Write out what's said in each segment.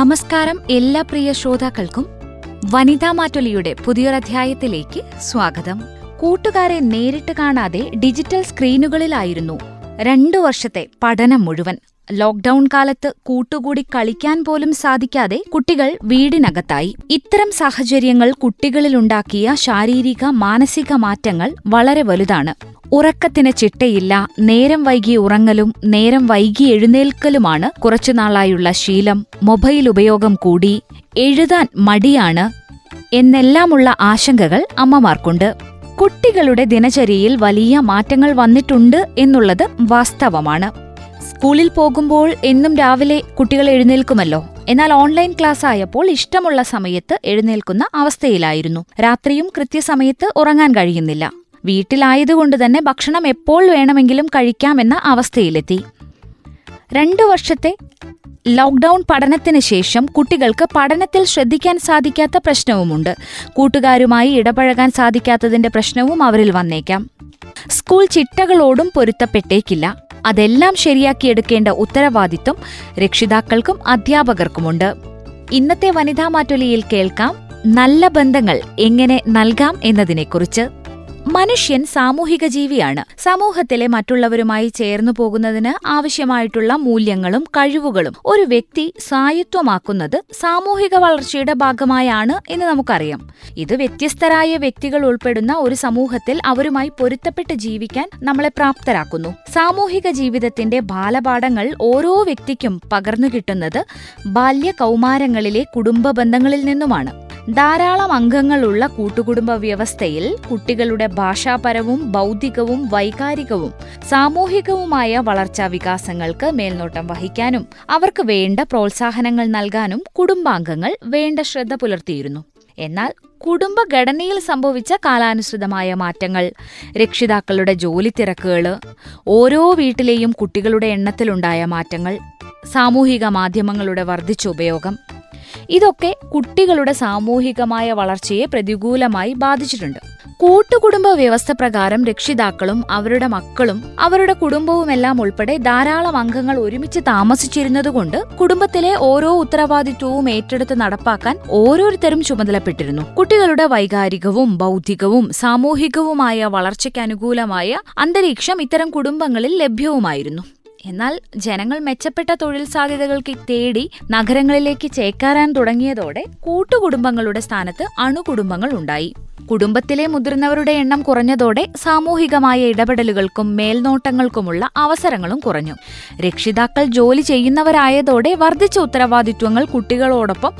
നമസ്കാരം എല്ലാ പ്രിയ ശ്രോതാക്കൾക്കും വനിതാ മാറ്റൊലിയുടെ പുതിയൊരധ്യായത്തിലേക്ക് സ്വാഗതം. കൂട്ടുകാരെ നേരിട്ട് കാണാതെ ഡിജിറ്റൽ സ്ക്രീനുകളിലായിരുന്നു രണ്ടു വർഷത്തെ പഠനം മുഴുവൻ. ലോക്ഡൌൺ കാലത്ത് കൂട്ടുകൂടി കളിക്കാൻ പോലും സാധിക്കാതെ കുട്ടികൾ വീടിനകത്തായി. ഇത്തരം സാഹചര്യങ്ങൾ കുട്ടികളിലുണ്ടാക്കിയ ശാരീരിക മാനസിക മാറ്റങ്ങൾ വളരെ വലുതാണ്. ഉറക്കത്തിന് ചിട്ടയില്ല നേരം വൈകി ഉറങ്ങലും നേരം വൈകി എഴുന്നേൽക്കലുമാണ് കുറച്ചുനാളായുള്ള ശീലം. മൊബൈൽ ഉപയോഗം കൂടി എഴുതാൻ മടിയാണ് എന്നെല്ലാമുള്ള ആശങ്കകൾ അമ്മമാർക്കുണ്ട്. കുട്ടികളുടെ ദിനചര്യയിൽ വലിയ മാറ്റങ്ങൾ വന്നിട്ടുണ്ട് എന്നുള്ളത് വാസ്തവമാണ്. സ്കൂളിൽ പോകുമ്പോൾ എന്നും രാവിലെ കുട്ടികൾ എഴുന്നേൽക്കുമല്ലോ. എന്നാൽ ഓൺലൈൻ ക്ലാസ് ആയപ്പോൾ ഇഷ്ടമുള്ള സമയത്ത് എഴുന്നേൽക്കുന്ന അവസ്ഥയിലായിരുന്നു. രാത്രിയും കൃത്യസമയത്ത് ഉറങ്ങാൻ കഴിയുന്നില്ല. വീട്ടിലായതുകൊണ്ട് തന്നെ ഭക്ഷണം എപ്പോൾ വേണമെങ്കിലും കഴിക്കാമെന്ന അവസ്ഥയിലെത്തി. രണ്ടു വർഷത്തെ ലോക്ക്ഡൗൺ പഠനത്തിന് ശേഷം കുട്ടികൾക്ക് പഠനത്തിൽ ശ്രദ്ധിക്കാൻ സാധിക്കാത്ത പ്രശ്നവുമുണ്ട്. കൂട്ടുകാരുമായി ഇടപഴകാൻ സാധിക്കാത്തതിന്റെ പ്രശ്നവും അവരിൽ വന്നേക്കാം. സ്കൂൾ ചിട്ടകളോടും പൊരുത്തപ്പെട്ടേക്കില്ല. അതെല്ലാം ശരിയാക്കിയെടുക്കേണ്ട ഉത്തരവാദിത്വം രക്ഷിതാക്കൾക്കും അധ്യാപകർക്കുമുണ്ട്. ഇന്നത്തെ വനിതാ മാറ്റൊലിയിൽ കേൾക്കാം നല്ല ബന്ധങ്ങൾ എങ്ങനെ നൽകാം എന്നതിനെക്കുറിച്ച്. മനുഷ്യൻ സാമൂഹിക ജീവിയാണ്. സമൂഹത്തിലെ മറ്റുള്ളവരുമായി ചേർന്നു പോകുന്നതിന് ആവശ്യമായിട്ടുള്ള മൂല്യങ്ങളും കഴിവുകളും ഒരു വ്യക്തി സ്വായത്വമാക്കുന്നത് സാമൂഹിക വളർച്ചയുടെ ഭാഗമായാണ് എന്ന് നമുക്കറിയാം. ഇത് വ്യത്യസ്തരായ വ്യക്തികൾ ഉൾപ്പെടുന്ന ഒരു സമൂഹത്തിൽ അവരുമായി പൊരുത്തപ്പെട്ട് ജീവിക്കാൻ നമ്മളെ പ്രാപ്തരാക്കുന്നു. സാമൂഹിക ജീവിതത്തിന്റെ ബാലപാഠങ്ങൾ ഓരോ വ്യക്തിക്കും പകർന്നു കിട്ടുന്നത് ബാല്യ കൗമാരങ്ങളിലെ കുടുംബ ബന്ധങ്ങളിൽ നിന്നുമാണ്. ധാരാളം അംഗങ്ങളുള്ള കൂട്ടുകുടുംബ വ്യവസ്ഥയിൽ കുട്ടികളുടെ ഭാഷാപരവും ബൗദ്ധികവും വൈകാരികവും സാമൂഹികവുമായ വളർച്ചാ വികാസങ്ങൾക്ക് മേൽനോട്ടം വഹിക്കാനും അവർക്ക് വേണ്ട പ്രോത്സാഹനങ്ങൾ നൽകാനും കുടുംബാംഗങ്ങൾ വേണ്ട ശ്രദ്ധ പുലർത്തിയിരുന്നു. എന്നാൽ കുടുംബഘടനയിൽ സംഭവിച്ച കാലാനുസൃതമായ മാറ്റങ്ങൾ രക്ഷിതാക്കളുടെ ജോലി തിരക്കുകൾ ഓരോ വീട്ടിലെയും കുട്ടികളുടെ എണ്ണത്തിലുണ്ടായ മാറ്റങ്ങൾ സാമൂഹിക മാധ്യമങ്ങളുടെ വർദ്ധിച്ച ഉപയോഗം ഇതൊക്കെ കുട്ടികളുടെ സാമൂഹികമായ വളർച്ചയെ പ്രതികൂലമായി ബാധിച്ചിട്ടുണ്ട്. കൂട്ടുകുടുംബ വ്യവസ്ഥ പ്രകാരം രക്ഷിതാക്കളും അവരുടെ മക്കളും അവരുടെ കുടുംബവുമെല്ലാം ഉൾപ്പെടെ ധാരാളം അംഗങ്ങൾ ഒരുമിച്ച് താമസിച്ചിരുന്നതുകൊണ്ട് കുടുംബത്തിലെ ഓരോ ഉത്തരവാദിത്വവും ഏറ്റെടുത്ത് നടപ്പാക്കാൻ ഓരോരുത്തരും ചുമതലപ്പെട്ടിരുന്നു. കുട്ടികളുടെ വൈകാരികവും ബൗദ്ധികവും സാമൂഹികവുമായ വളർച്ചയ്ക്ക് അനുകൂലമായ അന്തരീക്ഷം ഇത്തരം കുടുംബങ്ങളിൽ ലഭ്യവുമായിരുന്നു. എന്നാൽ ജനങ്ങൾ മെച്ചപ്പെട്ട തൊഴിൽ സാധ്യതകൾക്ക് തേടി നഗരങ്ങളിലേക്ക് ചേക്കാറാൻ തുടങ്ങിയതോടെ കൂട്ടുകുടുംബങ്ങളുടെ സ്ഥാനത്ത് അണുകുടുംബങ്ങൾ ഉണ്ടായി. കുടുംബത്തിലെ മുതിർന്നവരുടെ എണ്ണം കുറഞ്ഞതോടെ സാമൂഹികമായ ഇടപെടലുകൾക്കും മേൽനോട്ടങ്ങൾക്കുമുള്ള അവസരങ്ങളും കുറഞ്ഞു. രക്ഷിതാക്കൾ ജോലി ചെയ്യുന്നവരായതോടെ വർദ്ധിച്ച ഉത്തരവാദിത്വങ്ങൾ കുട്ടികളോടൊപ്പം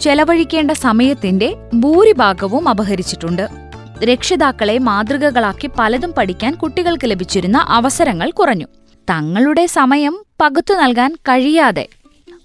ചെലവഴിക്കേണ്ട സമയത്തിന്റെ ഭൂരിഭാഗവും അപഹരിച്ചിട്ടുണ്ട്. രക്ഷിതാക്കളെ മാതൃകകളാക്കി പലതും പഠിക്കാൻ കുട്ടികൾക്ക് ലഭിച്ചിരുന്ന അവസരങ്ങൾ കുറഞ്ഞു. തങ്ങളുടെ സമയം പകുത്തു നൽകാൻ കഴിയാതെ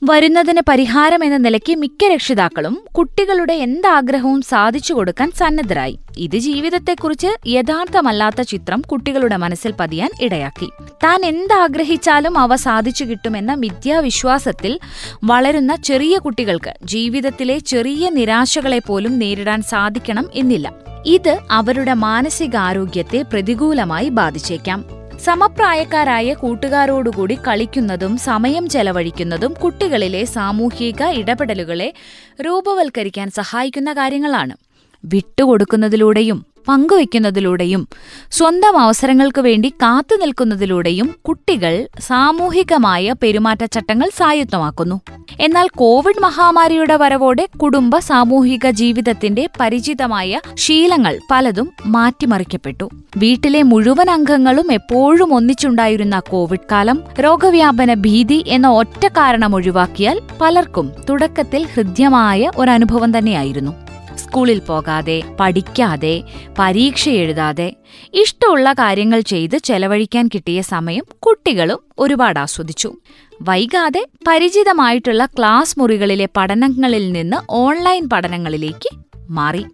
വരുന്നതിന് പരിഹാരം എന്ന നിലയ്ക്ക് മിക്ക രക്ഷിതാക്കളും കുട്ടികളുടെ എന്താഗ്രഹവും സാധിച്ചു കൊടുക്കാൻ സന്നദ്ധരായി. ഇത് ജീവിതത്തെക്കുറിച്ച് യഥാർത്ഥമല്ലാത്ത ചിത്രം കുട്ടികളുടെ മനസ്സിൽ പതിയാൻ ഇടയാക്കി. താൻ എന്താഗ്രഹിച്ചാലും അവ സാധിച്ചു കിട്ടുമെന്ന മിഥ്യാവിശ്വാസത്തിൽ വളരുന്ന ചെറിയ കുട്ടികൾക്ക് ജീവിതത്തിലെ ചെറിയ നിരാശകളെ പോലും നേരിടാൻ സാധിക്കണം എന്നില്ല. ഇത് അവരുടെ മാനസികാരോഗ്യത്തെ പ്രതികൂലമായി ബാധിച്ചേക്കാം. സമപ്രായക്കാരായ കൂട്ടുകാരോടുകൂടി കളിക്കുന്നതും സമയം ചെലവഴിക്കുന്നതും കുട്ടികളിലെ സാമൂഹിക ഇടപെടലുകളെ രൂപവൽക്കരിക്കാൻ സഹായിക്കുന്ന കാര്യങ്ങളാണ്. വിട്ടുകൊടുക്കുന്നതിലൂടെയും പങ്കുവയ്ക്കുന്നതിലൂടെയും സ്വന്തം അവസരങ്ങൾക്ക് വേണ്ടി കാത്തുനിൽക്കുന്നതിലൂടെയും കുട്ടികൾ സാമൂഹികമായ പെരുമാറ്റച്ചട്ടങ്ങൾ സ്വായത്തമാക്കുന്നു എന്നാൽ കോവിഡ് മഹാമാരിയുടെ വരവോടെ കുടുംബ സാമൂഹിക ജീവിതത്തിന്റെ പരിചിതമായ ശീലങ്ങൾ പലതും മാറ്റിമറിക്കപ്പെട്ടു. വീട്ടിലെ മുഴുവൻ അംഗങ്ങളും എപ്പോഴും ഒന്നിച്ചുണ്ടായിരുന്ന കോവിഡ് കാലം രോഗവ്യാപന ഭീതി എന്ന ഒറ്റ കാരണം ഒഴിവാക്കിയാൽ പലർക്കും തുടക്കത്തിൽ ഹൃദ്യമായ ഒരനുഭവം തന്നെയായിരുന്നു. സ്കൂളിൽ പോകാതെ പഠിക്കാതെ പരീക്ഷ എഴുതാതെ ഇഷ്ടമുള്ള കാര്യങ്ങൾ ചെയ്ത് ചെലവഴിക്കാൻ കിട്ടിയ സമയം കുട്ടികളും ഒരുപാട് ആസ്വദിച്ചു. വൈകാതെ പരിചിതമായിട്ടുള്ള ക്ലാസ് മുറികളിലെ പഠനങ്ങളിൽ നിന്ന് ഓൺലൈൻ പഠനങ്ങളിലേക്ക് മാറി.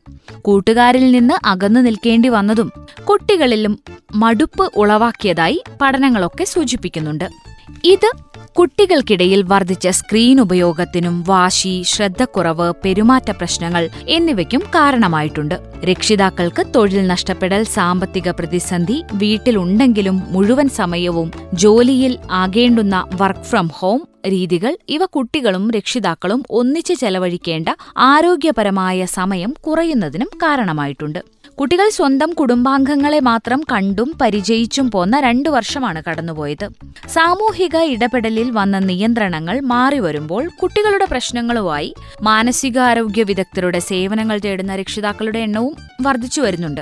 കൂട്ടുകാരിൽ നിന്ന് അകന്നു നിൽക്കേണ്ടി വന്നതും കുട്ടികളിലും മടുപ്പ് ഉളവാക്കിയതായി പഠനങ്ങളൊക്കെ സൂചിപ്പിക്കുന്നുണ്ട്. ഇത് കുട്ടികൾക്കിടയിൽ വർദ്ധിച്ച സ്ക്രീൻ ഉപയോഗത്തിനും വാശി ശ്രദ്ധക്കുറവ് പെരുമാറ്റ പ്രശ്നങ്ങൾ എന്നിവയ്ക്കും കാരണമായിട്ടുണ്ട്. രക്ഷിതാക്കൾക്ക് തൊഴിൽ നഷ്ടപ്പെടൽ സാമ്പത്തിക പ്രതിസന്ധി വീട്ടിലുണ്ടെങ്കിലും മുഴുവൻ സമയവും ജോലിയിൽ ആകേണ്ടുന്ന വർക്ക് ഫ്രം ഹോം രീതികൾ ഇവ കുട്ടികളും രക്ഷിതാക്കളും ഒന്നിച്ച് ചെലവഴിക്കേണ്ട ആരോഗ്യപരമായ സമയം കുറയുന്നതിനും കാരണമായിട്ടുണ്ട്. കുട്ടികൾ സ്വന്തം കുടുംബാംഗങ്ങളെ മാത്രം കണ്ടും പരിചയിച്ചും പോന്ന രണ്ടു വർഷമാണ് കടന്നുപോയത്. സാമൂഹിക ഇടപെടലിൽ വന്ന നിയന്ത്രണങ്ങൾ മാറി വരുമ്പോൾ കുട്ടികളുടെ പ്രശ്നങ്ങളുമായി മാനസികാരോഗ്യ വിദഗ്ധരുടെ സേവനങ്ങൾ തേടുന്ന രക്ഷിതാക്കളുടെ എണ്ണവും വർദ്ധിച്ചു വരുന്നുണ്ട്.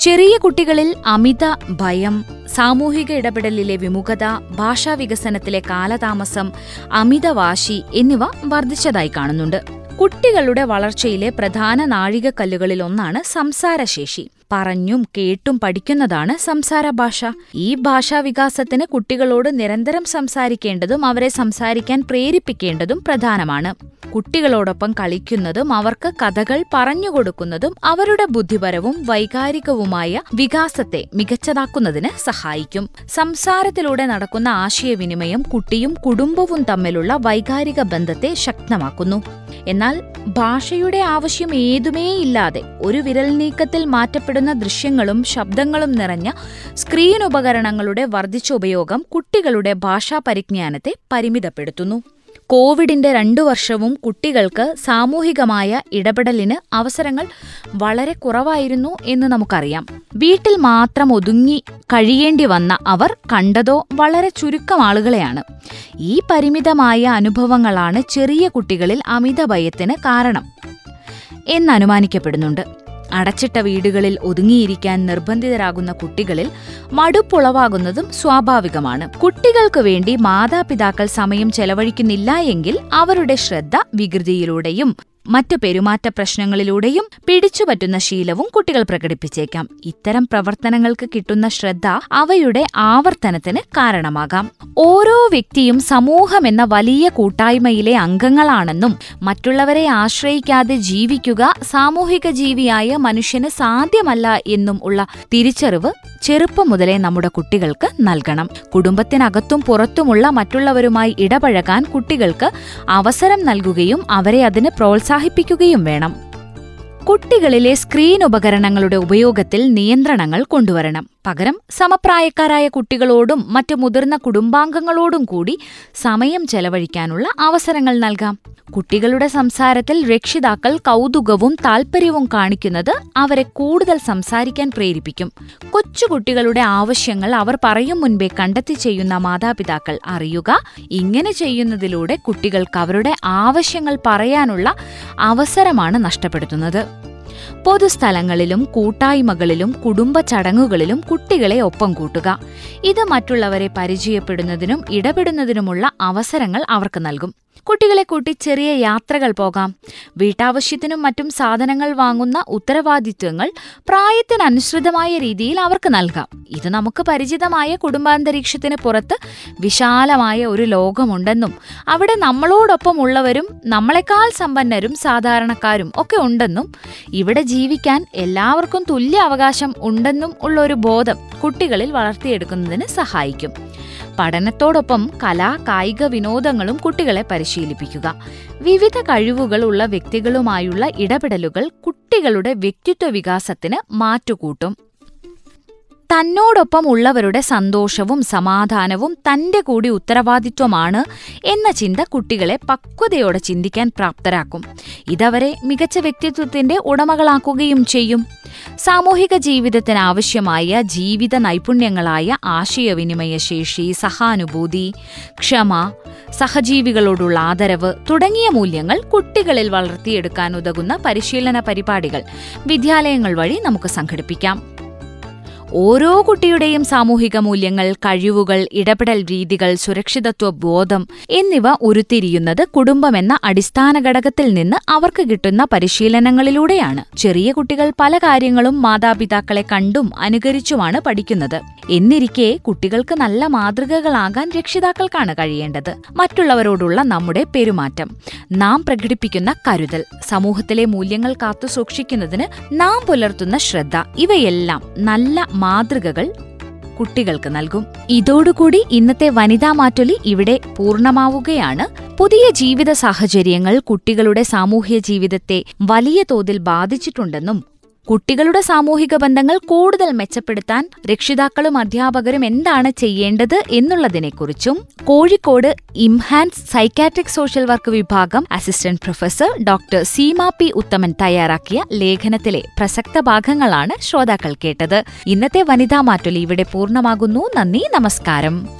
ചെറിയ കുട്ടികളിൽ അമിത ഭയം സാമൂഹിക ഇടപെടലിലെ വിമുഖത ഭാഷാ വികസനത്തിലെ കാലതാമസം അമിതവാശി എന്നിവ വർദ്ധിച്ചതായി കാണുന്നുണ്ട്. കുട്ടികളുടെ വളർച്ചയിലെ പ്രധാന നാഴികക്കല്ലുകളിൽ ഒന്നാണ് സംസാരശേഷി. പറഞ്ഞും കേട്ടും പഠിക്കുന്നതാണ് സംസാര ഭാഷ ഈ ഭാഷാ വികാസത്തിന് കുട്ടികളോട് നിരന്തരം സംസാരിക്കേണ്ടതും അവരെ സംസാരിക്കാൻ പ്രേരിപ്പിക്കേണ്ടതും പ്രധാനമാണ്. കുട്ടികളോടൊപ്പം കളിക്കുന്നതും അവർക്ക് കഥകൾ പറഞ്ഞുകൊടുക്കുന്നതും അവരുടെ ബുദ്ധിപരവും വൈകാരികവുമായ വികാസത്തെ മികച്ചതാക്കുന്നതിന് സഹായിക്കും. സംസാരത്തിലൂടെ നടക്കുന്ന ആശയവിനിമയം കുട്ടിയും കുടുംബവും തമ്മിലുള്ള വൈകാരിക ബന്ധത്തെ ശക്തമാക്കുന്നു. എന്നാൽ ഭാഷയുടെ ആവശ്യം ഏതുമേ ഇല്ലാതെ ഒരു വിരൽ നീക്കത്തിൽ മാറ്റപ്പെടുന്ന ദൃശ്യങ്ങളും ശബ്ദങ്ങളും നിറഞ്ഞ സ്ക്രീൻ ഉപകരണങ്ങളുടെ വർദ്ധിച്ച ഉപയോഗം കുട്ടികളുടെ ഭാഷാ പരിജ്ഞാനത്തെ പരിമിതപ്പെടുത്തുന്നു. കോവിഡിന്റെ രണ്ടു വർഷവും കുട്ടികൾക്ക് സാമൂഹികമായ ഇടപെടലിന് അവസരങ്ങൾ വളരെ കുറവായിരുന്നു എന്ന് നമുക്കറിയാം. വീട്ടിൽ മാത്രം ഒതുങ്ങി കഴിയേണ്ടി വന്ന അവർ കണ്ടതോ വളരെ ചുരുക്കം ആളുകളെയാണ്. ഈ പരിമിതമായ അനുഭവങ്ങളാണ് ചെറിയ കുട്ടികളിൽ അമിത ഭയത്തിന് കാരണം. എന്നനുമാനിക്കപ്പെടുന്നുണ്ട് അടച്ചിട്ട വീടുകളിൽ ഒതുങ്ങിയിരിക്കാൻ നിർബന്ധിതരാകുന്ന കുട്ടികളിൽ മടുപ്പുളവാകുന്നതും സ്വാഭാവികമാണ്. കുട്ടികൾക്ക് വേണ്ടി മാതാപിതാക്കൾ സമയം ചെലവഴിക്കുന്നില്ല എങ്കിൽ അവരുടെ ശ്രദ്ധ വികൃതിയിലൂടെയും മറ്റ് പെരുമാറ്റ പ്രശ്നങ്ങളിലൂടെയും പിടിച്ചുപറ്റുന്ന ശീലവും കുട്ടികൾ പ്രകടിപ്പിച്ചേക്കാം. ഇത്തരം പ്രവർത്തനങ്ങൾക്ക് കിട്ടുന്ന ശ്രദ്ധ അവയുടെ ആവർത്തനത്തിന് കാരണമാകാം. ഓരോ വ്യക്തിയും സമൂഹം എന്ന വലിയ കൂട്ടായ്മയിലെ അംഗങ്ങളാണെന്നും മറ്റുള്ളവരെ ആശ്രയിക്കാതെ ജീവിക്കുക സാമൂഹിക ജീവിയായ മനുഷ്യന് സാധ്യമല്ല എന്നും ഉള്ള തിരിച്ചറിവ് ചെറുപ്പം മുതലേ നമ്മുടെ കുട്ടികൾക്ക് നൽകണം. കുടുംബത്തിനകത്തും പുറത്തുമുള്ള മറ്റുള്ളവരുമായി ഇടപഴകാൻ കുട്ടികൾക്ക് അവസരം നൽകുകയും അവരെ അതിന് പ്രോത്സാഹിപ്പിക്കുകയും വേണം. കുട്ടികളിലെ സ്ക്രീൻ ഉപകരണങ്ങളുടെ ഉപയോഗത്തിൽ നിയന്ത്രണങ്ങൾ കൊണ്ടുവരണം. പകരം സമപ്രായക്കാരായ കുട്ടികളോടും മറ്റ് മുതിർന്ന കുടുംബാംഗങ്ങളോടും കൂടി സമയം ചെലവഴിക്കാനുള്ള അവസരങ്ങൾ നൽകാം. കുട്ടികളുടെ സംസാരത്തിൽ രക്ഷിതാക്കൾ കൗതുകവും താൽപ്പര്യവും കാണിക്കുന്നത് അവരെ കൂടുതൽ സംസാരിക്കാൻ പ്രേരിപ്പിക്കും. കൊച്ചുകുട്ടികളുടെ ആവശ്യങ്ങൾ അവർ പറയും മുൻപേ കണ്ടെത്തി ചെയ്യുന്ന മാതാപിതാക്കൾ അറിയുക. ഇങ്ങനെ ചെയ്യുന്നതിലൂടെ കുട്ടികൾക്ക് അവരുടെ ആവശ്യങ്ങൾ പറയാനുള്ള അവസരമാണ് നഷ്ടപ്പെടുത്തുന്നത്. പൊതുസ്ഥലങ്ങളിലും കൂട്ടായ്മകളിലും കുടുംബ ചടങ്ങുകളിലും കുട്ടികളെ ഒപ്പം കൂട്ടുക. ഇത് മറ്റുള്ളവരെ പരിചയപ്പെടുന്നതിനും ഇടപെടുന്നതിനുമുള്ള അവസരങ്ങൾ അവർക്ക് നൽകും. കുട്ടികളെ കൂട്ടി ചെറിയ യാത്രകൾ പോകാം. വീട്ടാവശ്യത്തിനും മറ്റും സാധനങ്ങൾ വാങ്ങുന്ന ഉത്തരവാദിത്വങ്ങൾ പ്രായത്തിനനുസൃതമായ രീതിയിൽ അവർക്ക് നൽകാം. ഇത് നമുക്ക് പരിചിതമായ കുടുംബാന്തരീക്ഷത്തിന് പുറത്ത് വിശാലമായ ഒരു ലോകമുണ്ടെന്നും അവിടെ നമ്മളോടൊപ്പം ഉള്ളവരും നമ്മളെക്കാൾ സമ്പന്നരും സാധാരണക്കാരും ഒക്കെ ഉണ്ടെന്നും ഇവിടെ ജീവിക്കാൻ എല്ലാവർക്കും തുല്യ അവകാശം ഉണ്ടെന്നും ഉള്ള ഒരു ബോധം കുട്ടികളിൽ വളർത്തിയെടുക്കുന്നതിന് സഹായിക്കും. പഠനത്തോടൊപ്പം കലാ കായിക വിനോദങ്ങളും കുട്ടികളെ പരിശീലിപ്പിക്കുക. വിവിധ കഴിവുകൾ ഉള്ള വ്യക്തികളുമായുള്ള ഇടപെടലുകൾ കുട്ടികളുടെ വ്യക്തിത്വ വികാസത്തിന് മാറ്റുകൂട്ടും. തന്നോടൊപ്പം ഉള്ളവരുടെ സന്തോഷവും സമാധാനവും തന്റെ കൂടി ഉത്തരവാദിത്വമാണ് എന്ന ചിന്ത കുട്ടികളെ പക്വതയോടെ ചിന്തിക്കാൻ പ്രാപ്തരാക്കും. ഇതവരെ മികച്ച വ്യക്തിത്വത്തിന്റെ ഉടമകളാക്കുകയും ചെയ്യും. സാമൂഹിക ജീവിതത്തിന് ആവശ്യമായ ജീവിത നൈപുണ്യങ്ങളായ ആശയവിനിമയ ശേഷി സഹാനുഭൂതി ക്ഷമ സഹജീവികളോടുള്ള ആദരവ് തുടങ്ങിയ മൂല്യങ്ങൾ കുട്ടികളിൽ വളർത്തിയെടുക്കാൻ ഉതകുന്ന പരിശീലന പരിപാടികൾ. വിദ്യാലയങ്ങൾ വഴി നമുക്ക് സംഘടിപ്പിക്കാം. ഓരോ കുട്ടിയുടെയും സാമൂഹിക മൂല്യങ്ങൾ കഴിവുകൾ ഇടപെടൽ രീതികൾ സുരക്ഷിതത്വ ബോധം എന്നിവ ഉരുത്തിരിയുന്നത് കുടുംബമെന്ന അടിസ്ഥാന ഘടകത്തിൽ നിന്ന് അവർക്ക് കിട്ടുന്ന പരിശീലനങ്ങളിലൂടെയാണ്. ചെറിയ കുട്ടികൾ പല കാര്യങ്ങളും മാതാപിതാക്കളെ കണ്ടും അനുകരിച്ചുമാണ് പഠിക്കുന്നത്. എന്നിരിക്കെ കുട്ടികൾക്ക് നല്ല മാതൃകകളാകാൻ രക്ഷിതാക്കൾക്കാണ് കഴിയേണ്ടത്. മറ്റുള്ളവരോടുള്ള നമ്മുടെ പെരുമാറ്റം നാം പ്രകടിപ്പിക്കുന്ന കരുതൽ സമൂഹത്തിലെ മൂല്യങ്ങൾ കാത്തു സൂക്ഷിക്കുന്നതിന് നാം പുലർത്തുന്ന ശ്രദ്ധ ഇവയെല്ലാം നല്ല മാതൃകകൾ കുട്ടികൾക്ക് നൽകും. ഇതോടുകൂടി ഇന്നത്തെ വനിതാ മാറ്റൊലി ഇവിടെ പൂർണമാവുകയാണ്. പുതിയ ജീവിത സാഹചര്യങ്ങൾ കുട്ടികളുടെ സാമൂഹ്യ ജീവിതത്തെ വലിയ തോതിൽ ബാധിച്ചിട്ടുണ്ടെന്നും കുട്ടികളുടെ സാമൂഹിക ബന്ധങ്ങൾ കൂടുതൽ മെച്ചപ്പെടുത്താൻ രക്ഷിതാക്കളും അധ്യാപകരും എന്താണ് ചെയ്യേണ്ടത് എന്നുള്ളതിനെക്കുറിച്ചും Kozhikode IMHANS psychiatric social work വിഭാഗം assistant professor doctor Seema P Uthaman തയ്യാറാക്കിയ ലേഖനത്തിലെ പ്രസക്ത ഭാഗങ്ങളാണ് ശ്രോതാക്കൾ കേട്ടത്. ഇന്നത്തെ വനിതാ മാറ്റൊലി ഇവിടെ പൂർണമാകുന്നു. നന്ദി നമസ്കാരം.